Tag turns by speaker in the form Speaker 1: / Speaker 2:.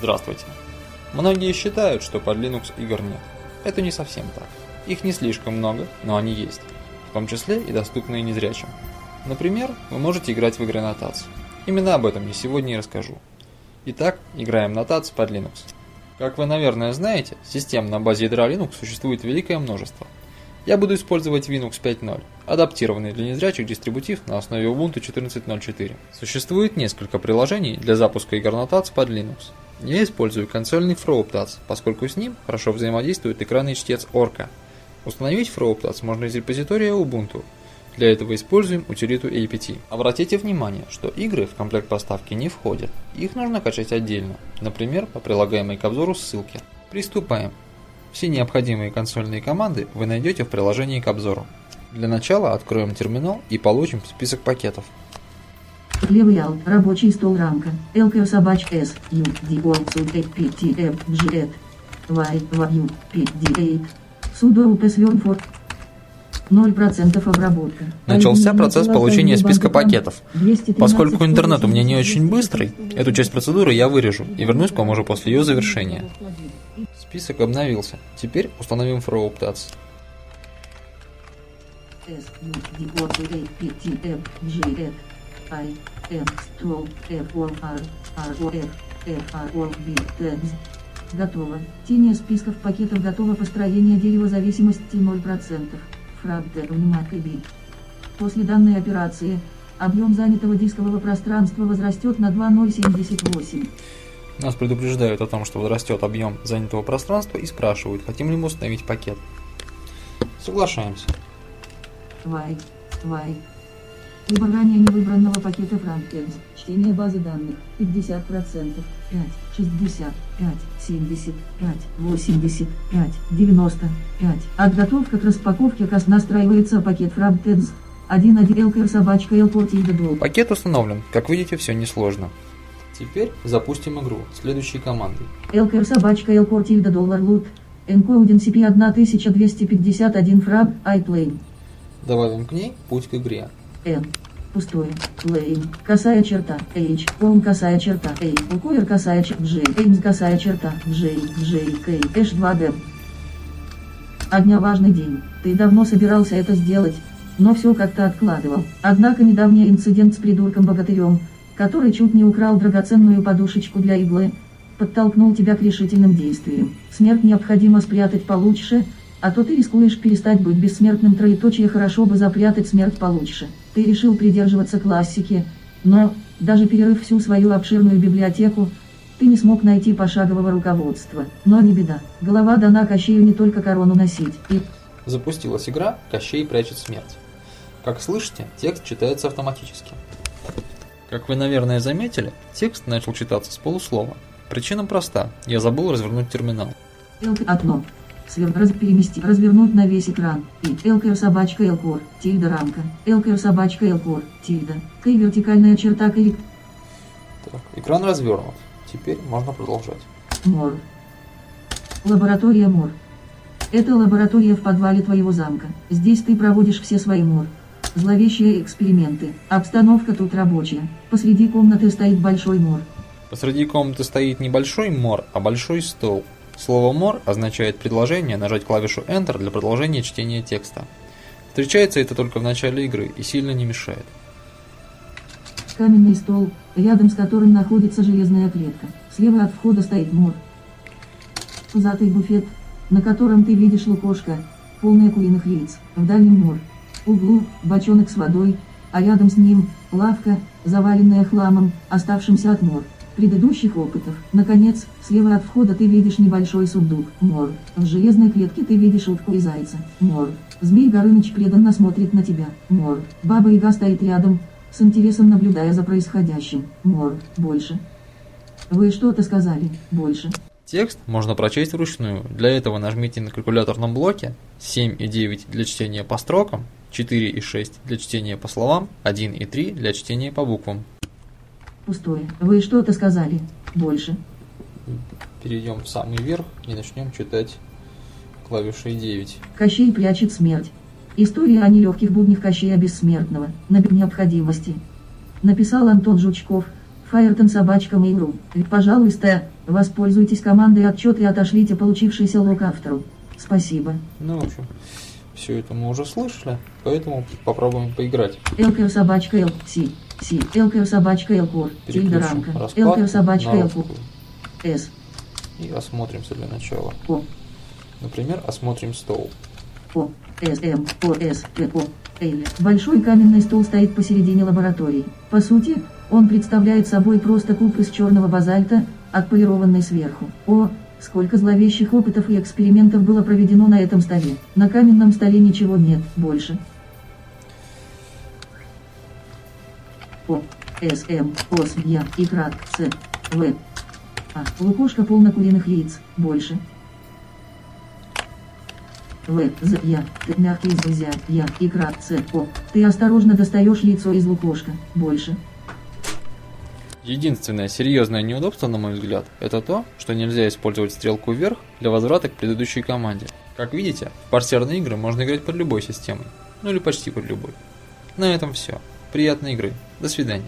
Speaker 1: Здравствуйте. Многие считают, что под Linux игр нет. Это не совсем так. Их не слишком много, но они есть. В том числе и доступные незрячим. Например, вы можете играть в игры нотации. Именно об этом я сегодня и расскажу. Итак, играем нотации под Linux. Как вы, наверное, знаете, систем на базе ядра Linux существует великое множество. Я буду использовать Linux 5.0, адаптированный для незрячих дистрибутив на основе Ubuntu 14.04. Существует несколько приложений для запуска игр нотации под Linux. Я использую консольный FrowPtats, поскольку с ним хорошо взаимодействует экранный чтец Orca. Установить FrowPtats можно из репозитория Ubuntu. Для этого используем утилиту apt. Обратите внимание, что игры в комплект поставки не входят. Их нужно качать отдельно, например, по прилагаемой к обзору ссылке. Приступаем. Все необходимые консольные команды вы найдете в приложении к обзору. Для начала откроем терминал и получим список пакетов.
Speaker 2: Левый рабочий стол рамка, ЛК собачка S, U, D, O, С, Т, П, Т, F, G, Ed, Y, Y, U, P, D, 8, Sudo UP for 0% обработка.
Speaker 1: Начался процесс получения списка пакетов. Поскольку интернет у меня не очень быстрый, эту часть процедуры я вырежу и вернусь к вам уже после ее завершения. Список обновился. Теперь установим FrowOptats.
Speaker 2: Готово. Тение списков пакетов готово построение дерева зависимости 0%. Фрагмент внимательный. После данной операции, объем занятого дискового пространства возрастет на 2,078.
Speaker 1: Нас предупреждают о том, что возрастет объем занятого пространства и спрашивают, хотим ли мы установить пакет. Соглашаемся.
Speaker 2: Вай, вай. Выбор ранее не выбранного пакета фронтенс. Чтение базы данных 50%, 5, 65, 75, 85, 95. Отготовка к распаковке КАС настраивается пакет фронтенс 1.1 LKR собачка LPOT
Speaker 1: Пакет установлен. Как видите, все несложно. Теперь запустим игру следующей командой.
Speaker 2: LKR собачка LPOT доллар лут. Encoding CP 1251 фраг iPlane.
Speaker 1: Добавим к ней путь к игре.
Speaker 2: N. Пустое. Lane. Косая черта. H. Home косая черта. A. Укувер косая черта. J. Aims косая черта. J. J. K. H 2D. Огня важный день. Ты давно собирался это сделать, но все как-то откладывал. Однако недавний инцидент с придурком-богатырем, который чуть не украл драгоценную подушечку для иглы, подтолкнул тебя к решительным действиям. Смерть необходимо спрятать получше, а то ты рискуешь перестать быть бессмертным троеточие хорошо бы запрятать смерть получше. Ты решил придерживаться классики, но, даже перерыв всю свою обширную библиотеку, ты не смог найти пошагового руководства. Но не беда, голова дана Кощею не только корону носить. И...
Speaker 1: Запустилась игра «Кощей прячет смерть». Как слышите, текст читается автоматически. Как вы, наверное, заметили, текст начал читаться с полуслова. Причина проста, я забыл развернуть терминал.
Speaker 2: Окно сверх раз, перемести, развернуть на весь экран, и LKR собачка LKOR, тильда рамка, LKR собачка LKOR, тильда, К вертикальная черта К.
Speaker 1: Так, экран развернут. Теперь можно продолжать.
Speaker 2: Мор. Лаборатория Мор. Это лаборатория в подвале твоего замка. Здесь ты проводишь все свои мор. Зловещие эксперименты. Обстановка тут рабочая. Посреди комнаты стоит большой мор.
Speaker 1: Посреди комнаты стоит не большой мор, а большой стол. Слово more означает предложение, нажать клавишу Enter для продолжения чтения текста. Встречается это только в начале игры и сильно не мешает.
Speaker 2: Каменный стол, рядом с которым находится железная клетка. Слева от входа стоит мор. Пузатый буфет, на котором ты видишь лукошко, полное куриных яиц. В дальнем мор. Углу бочонок с водой, а рядом с ним лавка, заваленная хламом, оставшимся от мор предыдущих опытов. Наконец, слева от входа ты видишь небольшой сундук. Мор. В железной клетке ты видишь утку и зайца. Мор. Змей Горыныч преданно смотрит на тебя. Мор. Баба Яга стоит рядом, с интересом наблюдая за происходящим. Мор. Больше. Вы что-то сказали. Больше.
Speaker 1: Текст можно прочесть вручную. Для этого нажмите на калькуляторном блоке 7 и 9 для чтения по строкам, 4 и 6 для чтения по словам, 1 и 3 для чтения по буквам.
Speaker 2: Пустое. Вы что-то сказали. Больше.
Speaker 1: Перейдем в самый верх и начнем читать клавишей 9.
Speaker 2: Кощей прячет смерть. История о нелегких буднях Кощея Бессмертного. На необходимости. Написал Антон Жучков. Фаертон собачка Mail.ru. Пожалуйста, Воспользуйтесь командой отчет и отошлите получившийся лог автору. Спасибо.
Speaker 1: Ну, в общем, все это мы уже слышали, поэтому попробуем поиграть.
Speaker 2: Элкер собачка Эл, Си, Си, Элкер собачка Элкор, Тильдорамка,
Speaker 1: раскладку
Speaker 2: Элкер собачка
Speaker 1: русскую
Speaker 2: С,
Speaker 1: и осмотримся для начала.
Speaker 2: О,
Speaker 1: Например, осмотрим стол.
Speaker 2: О, С, М, О, С, Т, О, Эль. Большой каменный стол стоит посередине лаборатории. По сути, он представляет собой просто куб из черного базальта, отполированный сверху. О, сколько зловещих опытов и экспериментов было проведено на этом столе. На каменном столе ничего нет больше. О, С, М, О, С, Я, и крат, С, В. А, лукошка полна куриных яиц, больше. В, З, Я, Т, мягкий З, Я, и крат, Ц, О. Ты осторожно достаешь яйцо из лукошка, больше.
Speaker 1: Единственное серьезное неудобство, на мой взгляд, это то, что нельзя использовать стрелку вверх для возврата к предыдущей команде. Как видите, в парсерные игры можно играть под любой системой, ну или почти под любой. На этом все. Приятной игры. До свидания.